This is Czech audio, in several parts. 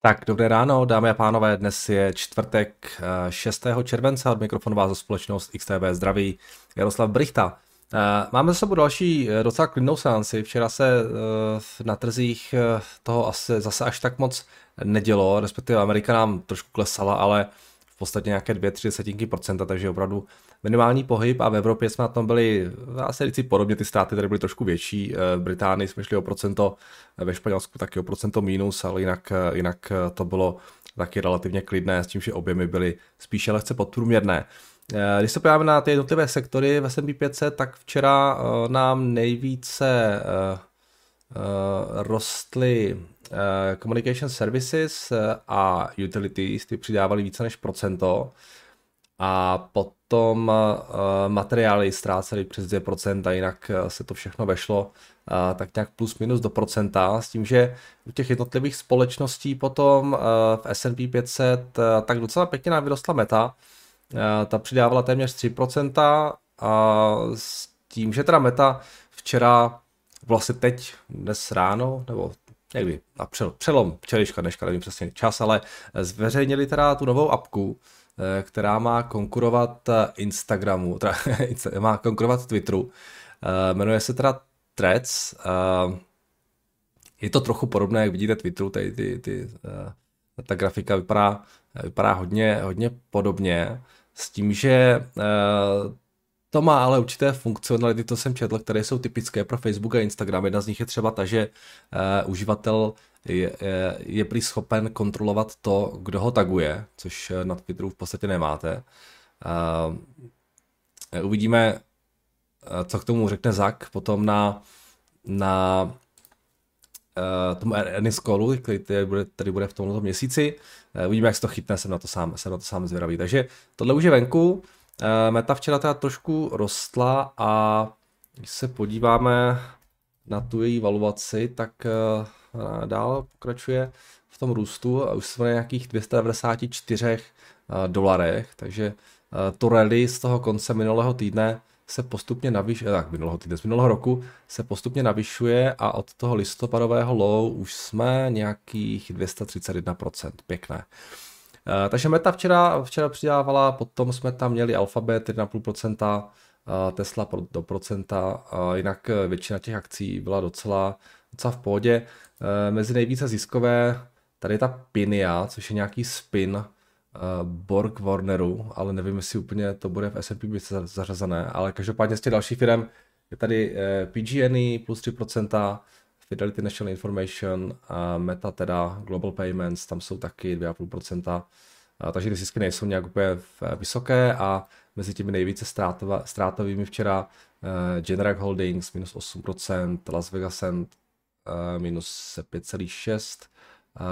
Tak, dobré ráno, dámy a pánové, dnes je čtvrtek 6. Eh, července, od mikrofonu vás za společnost XTB zdraví Jaroslav Brichta. Eh, máme za sebou další eh, docela klidnou seanci. Včera se na trzích toho asi zase až tak moc nedělo, respektive Amerika nám trošku klesala, ale v podstatě nějaké 2-3 desetinky procenta, takže opravdu minimální pohyb a v Evropě jsme na tom byli, dá se říct podobně, ty ztráty tady byly trošku větší, v Británii jsme šli o procento, ve Španělsku taky o procento mínus, ale jinak, jinak to bylo taky relativně klidné, s tím, že objemy byly spíše lehce podprůměrné. Když se podíváme na ty jednotlivé sektory v S&P 500, tak včera eh, nám nejvíce eh, eh, rostly communication services a utilities, ty přidávali více než procento a potom materiály ztrácely přes 2% a jinak se to všechno vešlo tak nějak plus minus do procenta, s tím, že u těch jednotlivých společností potom v S&P 500 tak docela pěkně nám vyrostla meta, ta přidávala téměř 3% a s tím, že teda meta včera, vlastně teď, dnes ráno, nebo někdy na přelom včerejška, dneška, nevím přesně čas, ale zveřejnili teda tu novou apku, eh, která má konkurovat Instagramu, teda má konkurovat Twitteru. Eh, jmenuje se teda Threads. Je to trochu podobné, jak vidíte Twitteru, tady ty, ty, eh, ta grafika vypadá, vypadá hodně, hodně podobně, s tím, že eh, to má ale určité funkcionality, to jsem četl, které jsou typické pro Facebook a Instagram. Jedna z nich je třeba ta, že uh, uživatel je, je, je prý schopen kontrolovat to, kdo ho taguje, což na Twitteru v podstatě nemáte. Uh, uvidíme, co k tomu řekne Zak potom na, na uh, tomu Ennis Callu, který tady bude, tady bude v tomto měsíci. Uh, uvidíme, jak se to chytne, jsem na to sám, jsem na to sám zvědavý. Takže tohle už je venku. Uh, meta včera teda trošku rostla a když se podíváme na tu její valuaci, tak uh, dál pokračuje v tom růstu a už jsme na nějakých 294 uh, dolarech, takže to rally z toho konce minulého týdne se postupně navyšuje, tak minulého týdne, z minulého roku se postupně navyšuje a od toho listopadového low už jsme nějakých 231%, pěkné. Uh, takže Meta včera, včera přidávala, potom jsme tam měli Alphabet 1,5%, uh, Tesla do procenta, uh, jinak většina těch akcí byla docela, docela v pohodě. Mezi nejvíce ziskové tady je ta Pinia, což je nějaký spin Borg Warneru, ale nevím, jestli úplně to bude v S&P zařazené, ale každopádně z těch dalších firm je tady PG&E plus 3%, Fidelity National Information, a Meta teda Global Payments, tam jsou taky 2,5%, uh, takže ty zisky nejsou nějak úplně vysoké a mezi těmi nejvíce ztrátovými včera uh, Generac Holdings minus 8%, Las Vegas Sand uh, minus 5,6%, uh,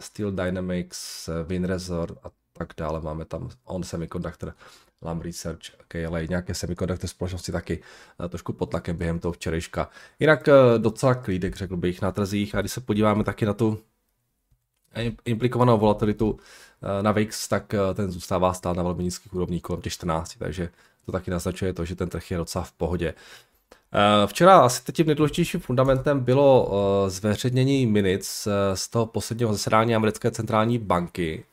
Steel Dynamics, WinResort a tak dále. Máme tam On Semiconductor, Lam Research, KLA, nějaké semiconductor společnosti taky eh, trošku pod tlakem během toho včerejška. Jinak eh, docela klídek, řekl bych, na trzích. A když se podíváme taky na tu implikovanou volatilitu eh, na VIX, tak ten zůstává stát na velmi nízkých úrovních kolem těch 14, takže to taky naznačuje to, že ten trh je docela v pohodě. Včera asi tím nejdůležitějším fundamentem bylo zveřejnění uh, z toho posledního zasedání americké centrální banky.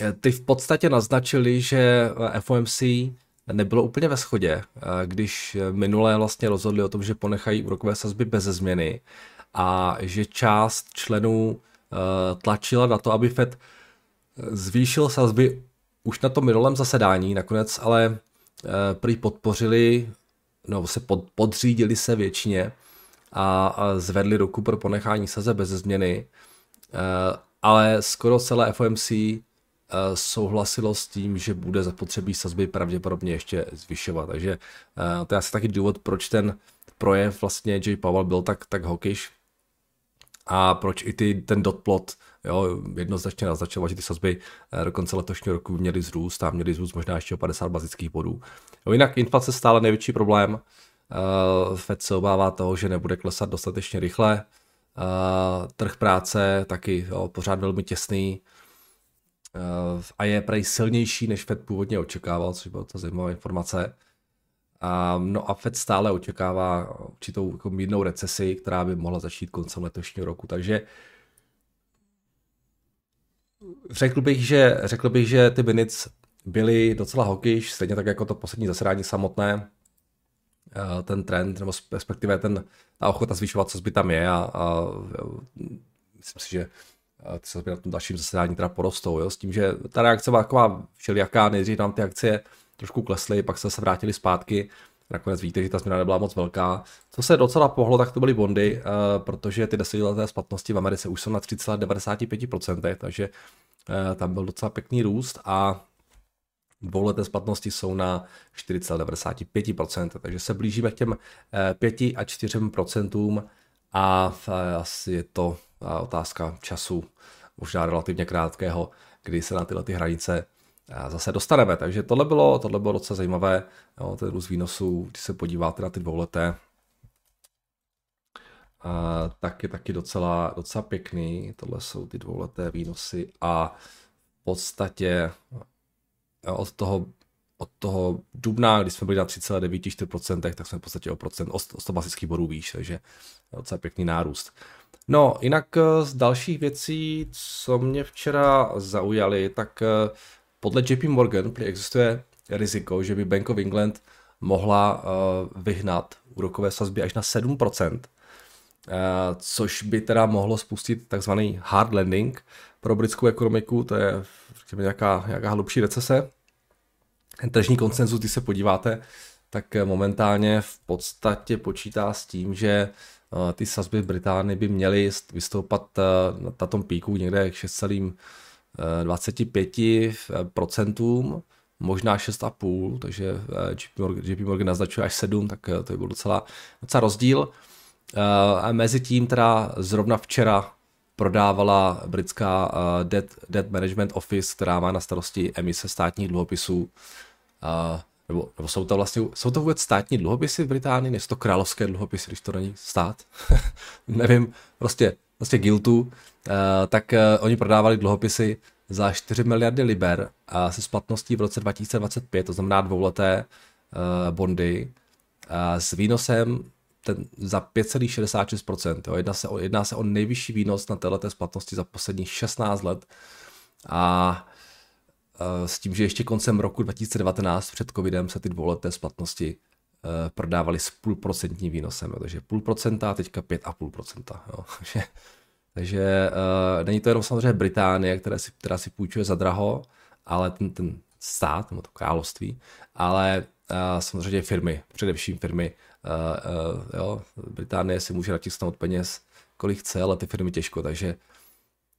Um, ty v podstatě naznačili, že FOMC nebylo úplně ve shodě, když minulé vlastně rozhodli o tom, že ponechají úrokové sazby bez změny a že část členů tlačila na to, aby Fed zvýšil sazby už na tom minulém zasedání, nakonec ale Eh, prý podpořili, no se pod, podřídili se většině a, zvedli ruku pro ponechání saze bez změny, eh, ale skoro celé FOMC eh, souhlasilo s tím, že bude zapotřebí sazby pravděpodobně ještě zvyšovat. Takže to je asi taky důvod, proč ten projev vlastně J. Powell byl tak, tak hokiš a proč i ty, ten dotplot jo, jednoznačně naznačoval, že ty sazby eh, do konce letošního roku měly zrůst a měly zrůst možná ještě o 50 bazických bodů. Jo, jinak inflace stále největší problém. Uh, Fed se obává toho, že nebude klesat dostatečně rychle. Uh, trh práce taky jo, pořád velmi těsný a je prej silnější, než Fed původně očekával, což byla ta zajímavá informace. A, no a Fed stále očekává určitou jako mírnou recesi, která by mohla začít koncem letošního roku. Takže řekl bych, že, řekl bych, že ty minutes byly docela hokyš, stejně tak jako to poslední zasedání samotné. Ten trend, nebo respektive ten, ta ochota zvyšovat co tam je a, a myslím si, že ty se na tom dalším zasedání teda porostou, jo, s tím, že ta reakce byla taková všelijaká, nejdřív nám ty akcie trošku klesly, pak se vrátili zpátky, nakonec víte, že ta změna nebyla moc velká. Co se docela pohlo, tak to byly bondy, uh, protože ty desetileté splatnosti v Americe už jsou na 3,95%, takže uh, tam byl docela pěkný růst a dvouleté splatnosti jsou na 4,95%, takže se blížíme k těm 5 eh, a 4% a asi je to otázka času, možná relativně krátkého, kdy se na tyhle ty hranice zase dostaneme. Takže tohle bylo, tohle bylo docela zajímavé, jo, ten růst výnosů, když se podíváte na ty dvouleté, a, tak je taky docela, docela pěkný. Tohle jsou ty dvouleté výnosy a v podstatě od toho, od toho dubna, kdy jsme byli na 3,94%, tak jsme v podstatě o, procent, o 100 basických bodů výš, takže docela pěkný nárůst. No, jinak eh, z dalších věcí, co mě včera zaujaly, tak eh, podle JP Morgan existuje riziko, že by Bank of England mohla uh, vyhnat úrokové sazby až na 7%, uh, což by teda mohlo spustit takzvaný hard landing pro britskou ekonomiku, to je řekněme, nějaká, nějaká hlubší recese. Ten tržní konsenzus, když se podíváte, tak momentálně v podstatě počítá s tím, že ty sazby v Británii by měly vystoupat uh, na tom píku někde 6, 25%, možná 6,5%, takže eh, JP Morgan, JP Morgan naznačuje až 7, tak eh, to je byl docela, docela rozdíl. Eh, a mezi tím teda zrovna včera prodávala britská Debt, Debt Management Office, která má na starosti emise státních dluhopisů. Nebo, nebo jsou to vlastně, jsou to vůbec státní dluhopisy v Británii, nejsou to královské dluhopisy, když to není stát? Nevím, prostě vlastně Giltu, eh, tak eh, oni prodávali dluhopisy za 4 miliardy liber a se splatností v roce 2025, to znamená dvouleté eh, bondy, s výnosem ten za 5,66%. Jo. Jedná, se o, jedná se o nejvyšší výnos na této splatnosti za posledních 16 let. A s tím, že ještě koncem roku 2019 před covidem se ty dvouleté splatnosti prodávali s půlprocentním výnosem, jo. takže půl procenta, teďka 5,5%. Jo. Takže, takže uh, není to jenom samozřejmě Británie, která si, která si půjčuje za draho, ale ten, ten stát, nebo to království, ale uh, samozřejmě firmy, především firmy. Uh, uh, jo, Británie si může natisnout peněz, kolik chce, ale ty firmy těžko, takže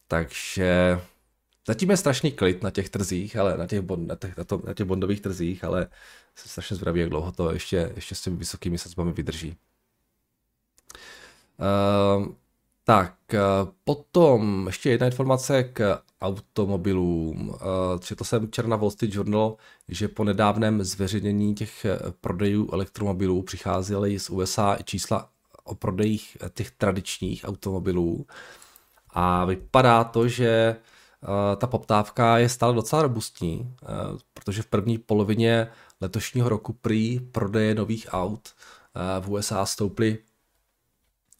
takže zatím je strašný klid na těch trzích, ale na těch, bond, na těch, na to, na těch bondových trzích, ale jsem strašně zvědavý, jak dlouho to ještě, ještě s těmi vysokými sazbami vydrží. Uh, tak, eh, potom ještě jedna informace k automobilům. Eh, to jsem včera na Wall Street Journal, že po nedávném zveřejnění těch eh, prodejů elektromobilů přicházely z USA čísla o prodejích těch tradičních automobilů a vypadá to, že ta poptávka je stále docela robustní, protože v první polovině letošního roku prý prodeje nových aut v USA stouply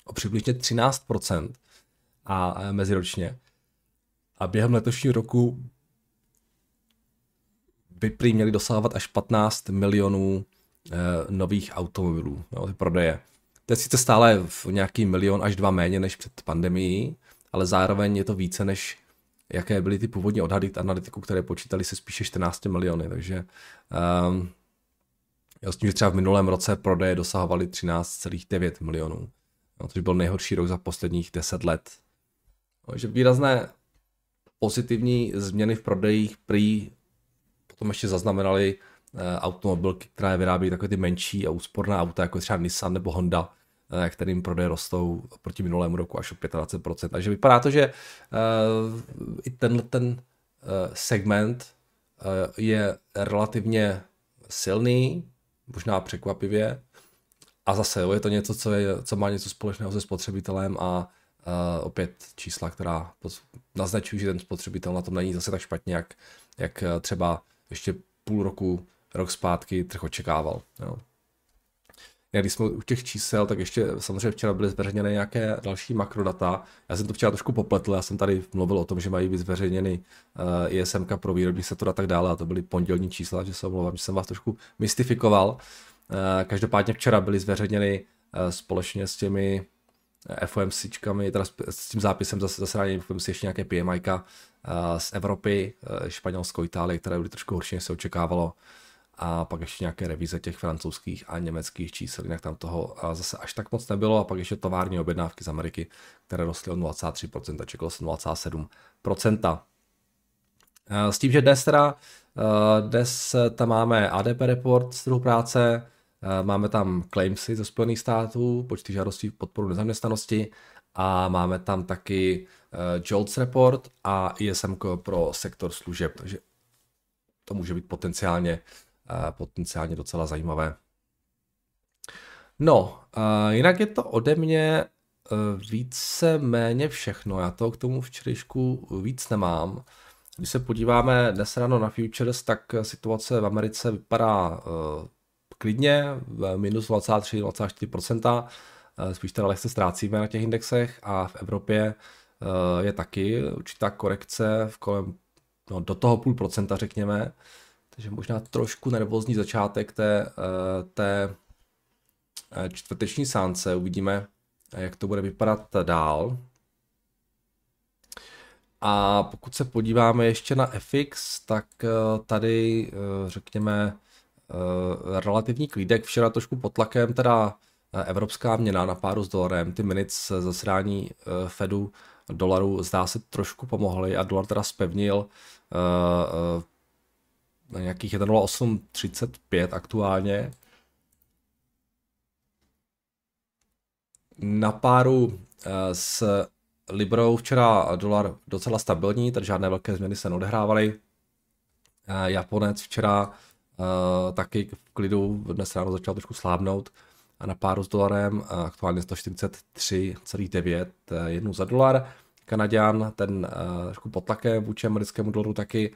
o přibližně 13% a, meziročně. A během letošního roku by prý měli dosahovat až 15 milionů nových automobilů, no, ty prodeje. To je sice stále v nějaký milion až dva méně než před pandemií, ale zároveň je to více než jaké byly ty původní odhady analytiků, které počítali se spíše 14 miliony, takže um, jo, s tím, že třeba v minulém roce prodeje dosahovaly 13,9 milionů no, což byl nejhorší rok za posledních 10 let. Takže výrazné pozitivní změny v prodejích prý potom ještě zaznamenali eh, automobilky, které vyrábí takové ty menší a úsporná auta, jako třeba Nissan nebo Honda, kterým prodeje rostou proti minulému roku až o 25%. Takže vypadá to, že eh, i tenhle ten segment je relativně silný, možná překvapivě, a zase jo, je to něco, co, je, co má něco společného se spotřebitelem a uh, opět čísla, která naznačují, že ten spotřebitel na tom není zase tak špatně, jak, jak třeba ještě půl roku, rok zpátky trh očekával. Jo. Když jsme u těch čísel, tak ještě samozřejmě včera byly zveřejněny nějaké další makrodata. Já jsem to včera trošku popletl, já jsem tady mluvil o tom, že mají být zveřejněny uh, ISMK pro výrobní sektor a tak dále, a to byly pondělní čísla, že se omlouvám, že jsem vás trošku mystifikoval. Uh, každopádně včera byly zveřejněny uh, společně s těmi FOMCčkami, teda s tím zápisem zase zasráním FOMC ještě nějaké uh, z Evropy, Španělsko, Itálie, které byly trošku horší, než se očekávalo a pak ještě nějaké revize těch francouzských a německých čísel, jinak tam toho zase až tak moc nebylo a pak ještě tovární objednávky z Ameriky, které rostly o 0,3% a čekalo se 0,7%. S tím, že dnes teda, dnes tam máme ADP report z trhu práce, máme tam claimsy ze Spojených států, počty žádostí podporu nezaměstnanosti a máme tam taky JOLTS report a ISM pro sektor služeb, takže to může být potenciálně potenciálně docela zajímavé. No, jinak je to ode mě e, více méně všechno. Já to k tomu včerejšku víc nemám. Když se podíváme dnes ráno na futures, tak situace v Americe vypadá uh, klidně, minus 0,3-0,4%, uh, spíš teda lehce ztrácíme na těch indexech a v Evropě je taky určitá korekce v kolem no, do toho půl procenta, řekněme. Takže možná trošku nervózní začátek té, eh, té eh, čtvrteční sánce. Uvidíme, jak to bude vypadat dál. A pokud se podíváme ještě na FX, tak eh, tady řekněme relativní klídek včera trošku pod tlakem, teda evropská měna na páru s dolarem, ty minutes zasrání Fedu dolaru zdá se trošku pomohly a dolar teda spevnil na nějakých 1,0835 aktuálně. Na páru eh, s Librou včera dolar docela stabilní, takže žádné velké změny se neodehrávaly. Eh, Japonec včera eh, taky v klidu dnes ráno začal trošku slábnout a na páru s dolarem aktuálně 143,9 jednu za dolar. Kanaděn, ten trošku pod tlakem vůči americkému dolaru taky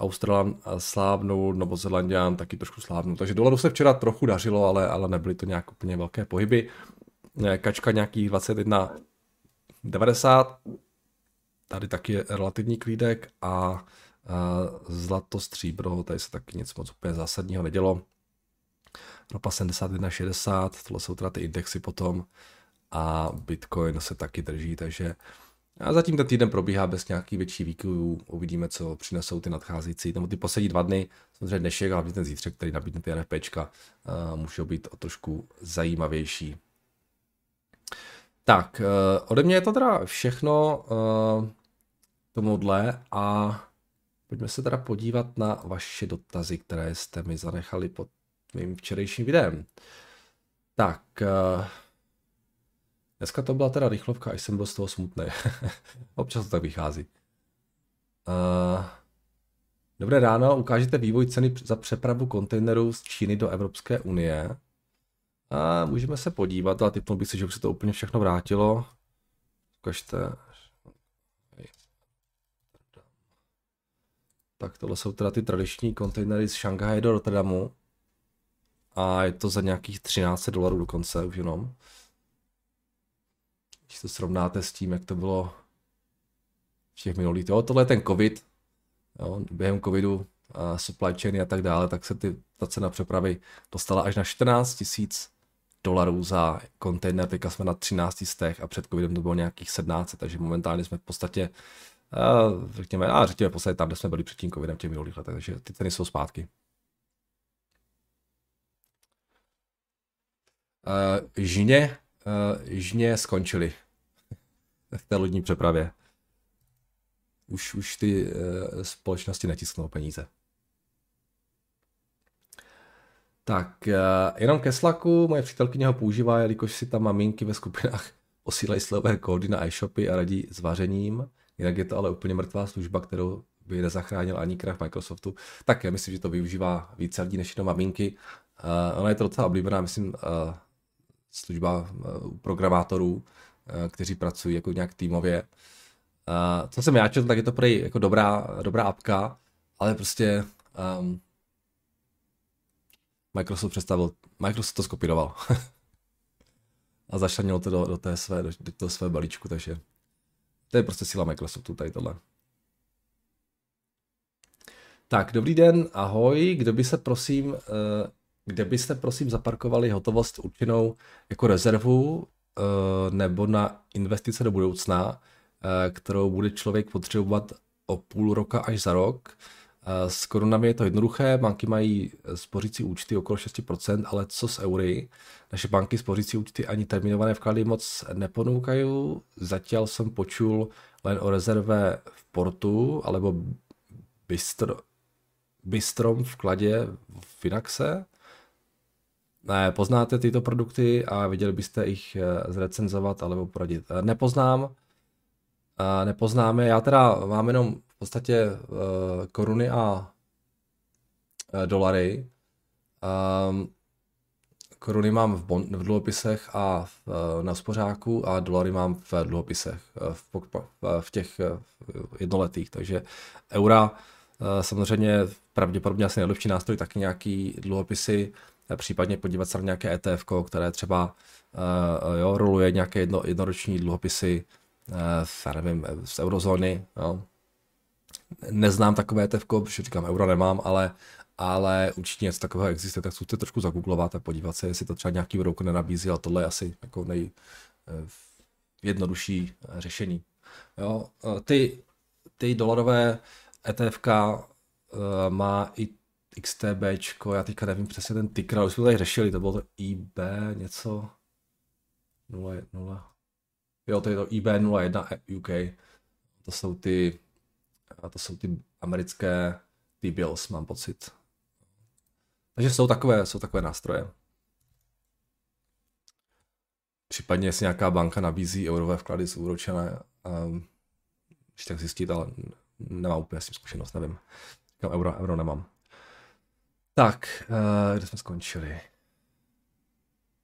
Australan slávnou, Novozelandian taky trošku slávnou. Takže dolaru se včera trochu dařilo, ale, ale nebyly to nějak úplně velké pohyby. Eh, kačka nějakých 21,90. Tady taky je relativní klídek a, a zlato, stříbro, tady se taky nic moc úplně zásadního nedělo. Ropa 71,60, tohle jsou teda ty indexy potom a Bitcoin se taky drží, takže a zatím ten týden probíhá bez nějakých větší výkyvů. Uvidíme, co přinesou ty nadcházející, nebo ty poslední dva dny, samozřejmě dnešek, ale ten zítřek, který nabídne ty NFPčka, uh, můžou být o trošku zajímavější. Tak, uh, ode mě je to teda všechno uh, tomuhle a pojďme se teda podívat na vaše dotazy, které jste mi zanechali pod mým včerejším videem. Tak, Dneska to byla teda rychlovka, až jsem byl z toho smutný. Občas to tak vychází. Uh, dobré ráno, ukážete vývoj ceny za přepravu kontejnerů z Číny do Evropské unie. A můžeme se podívat, ale typnul bych si, že už se to úplně všechno vrátilo. Ukažte. Tak tohle jsou teda ty tradiční kontejnery z Šanghaje do Rotterdamu. A je to za nějakých 13 dolarů dokonce už jenom. Když to srovnáte s tím, jak to bylo v těch minulých, jo, tohle je ten covid, jo, během covidu, a supply chainy a tak dále, tak se ty, ta cena přepravy dostala až na 14 tisíc dolarů za kontejner, teďka jsme na 13 stech a před covidem to bylo nějakých 17, takže momentálně jsme v podstatě, uh, řekněme, a řekněme v podstatě tam, kde jsme byli před tím covidem těch minulých letech, takže ty ceny jsou zpátky. Uh, Žině uh, jižně skončili v té lodní přepravě. Už, už ty uh, společnosti netisknou peníze. Tak, uh, jenom ke Slacku, moje přítelkyně ho používá, jelikož si tam maminky ve skupinách posílají slové kódy na e-shopy a radí s vařením. Jinak je to ale úplně mrtvá služba, kterou by nezachránil ani krach Microsoftu. Tak já myslím, že to využívá více lidí než jenom maminky. Uh, ona je to docela oblíbená, myslím, uh, služba eh, programátorů, eh, kteří pracují jako nějak týmově. Eh, co jsem já četl, tak je to prej jako dobrá, dobrá apka, ale prostě um, Microsoft představil, Microsoft to skopíroval. a zašlanilo to do, do, té své, do, do toho své balíčku, takže to je prostě síla Microsoftu tady tohle. Tak, dobrý den, ahoj, kdo by se prosím, eh, kde byste prosím zaparkovali hotovost určenou jako rezervu eh, nebo na investice do budoucna, eh, kterou bude člověk potřebovat o půl roka až za rok. S korunami je to jednoduché, banky mají spořící účty okolo 6%, ale co s eury? Naše banky spořící účty ani terminované vklady moc neponoukají. Zatím jsem počul len o rezerve v portu, alebo bistro, bistrom vkladě v Finaxe. Poznáte tyto produkty a viděli byste jich eh, zrecenzovat alebo poradit. Eh, nepoznám, nepoznáme. Já teda mám jenom v podstatě koruny a dolary. Um, koruny mám v, bon, v dluhopisech a v, na spořáku a dolary mám v dluhopisech, uh, v, v, v těch jednoletých. Takže eura samozřejmě pravděpodobně asi nejlepší nástroj, taky nějaký dluhopisy, případně podívat se na nějaké ETF, které třeba uh, jo, roluje nějaké jedno, jednoroční dluhopisy, Eh, já nevím, z eurozóny. Jo. Neznám takové ETF, protože říkám, euro nemám, ale, ale určitě něco takového existuje, tak zkuste trošku zagooglovat a podívat se, jestli to třeba nějaký broker nenabízí, ale tohle je asi jako nej, eh, jednodušší eh, řešení. Jo, ty, ty dolarové ETF má i XTB, já teďka nevím přesně ten ticker, už jsme tady řešili, to bylo to IB něco 0, 0, Jo, to je to IB01 UK. To jsou ty, to jsou ty americké T-bills, mám pocit. Takže jsou takové, jsou takové nástroje. Případně, jestli nějaká banka nabízí eurové vklady z úročené, um, když tak zjistit, ale nemám úplně s tím zkušenost, nevím. Říkám, euro, euro nemám. Tak, uh, kde jsme skončili?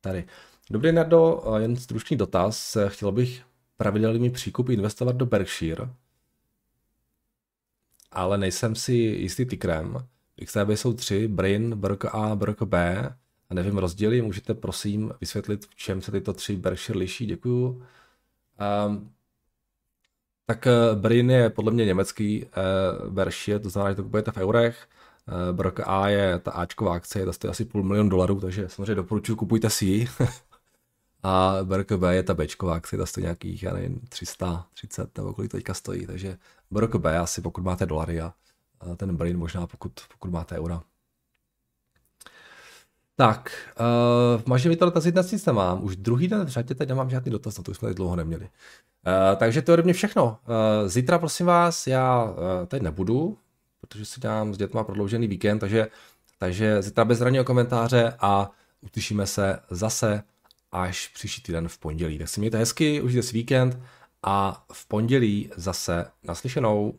Tady. Dobrý, Nardo, jen stručný dotaz. Chtěl bych pravidelný příkup investovat do Berkshire, ale nejsem si jistý tykrem. XTB jsou tři, Brain, Berk A, Berk B. A nevím rozdíly, můžete prosím vysvětlit, v čem se tyto tři Berkshire liší, děkuju. Um, tak uh, Brain je podle mě německý uh, Berkshire, to znamená, že to kupujete v eurech. Uh, Berk A je ta Ačková akce, to stojí asi půl milion dolarů, takže samozřejmě doporučuji, kupujte si ji. A BRKB je ta Bčková akcie, ta stojí nějakých, já nevím, 330 nebo kolik teďka stojí, takže BRKB asi pokud máte dolary a ten Brain možná pokud, pokud máte eura. Tak, uh, máš mi to dotazy dnes nic nemám. Už druhý den v řadě teď nemám žádný dotaz, na to už jsme tady dlouho neměli. Uh, takže to je ode mě všechno. Uh, zítra prosím vás, já uh, teď nebudu, protože si dám s dětma prodloužený víkend, takže, takže zítra bez ranního komentáře a uslyšíme se zase až příští týden v pondělí. Tak si mějte hezky, užijte si víkend a v pondělí zase naslyšenou.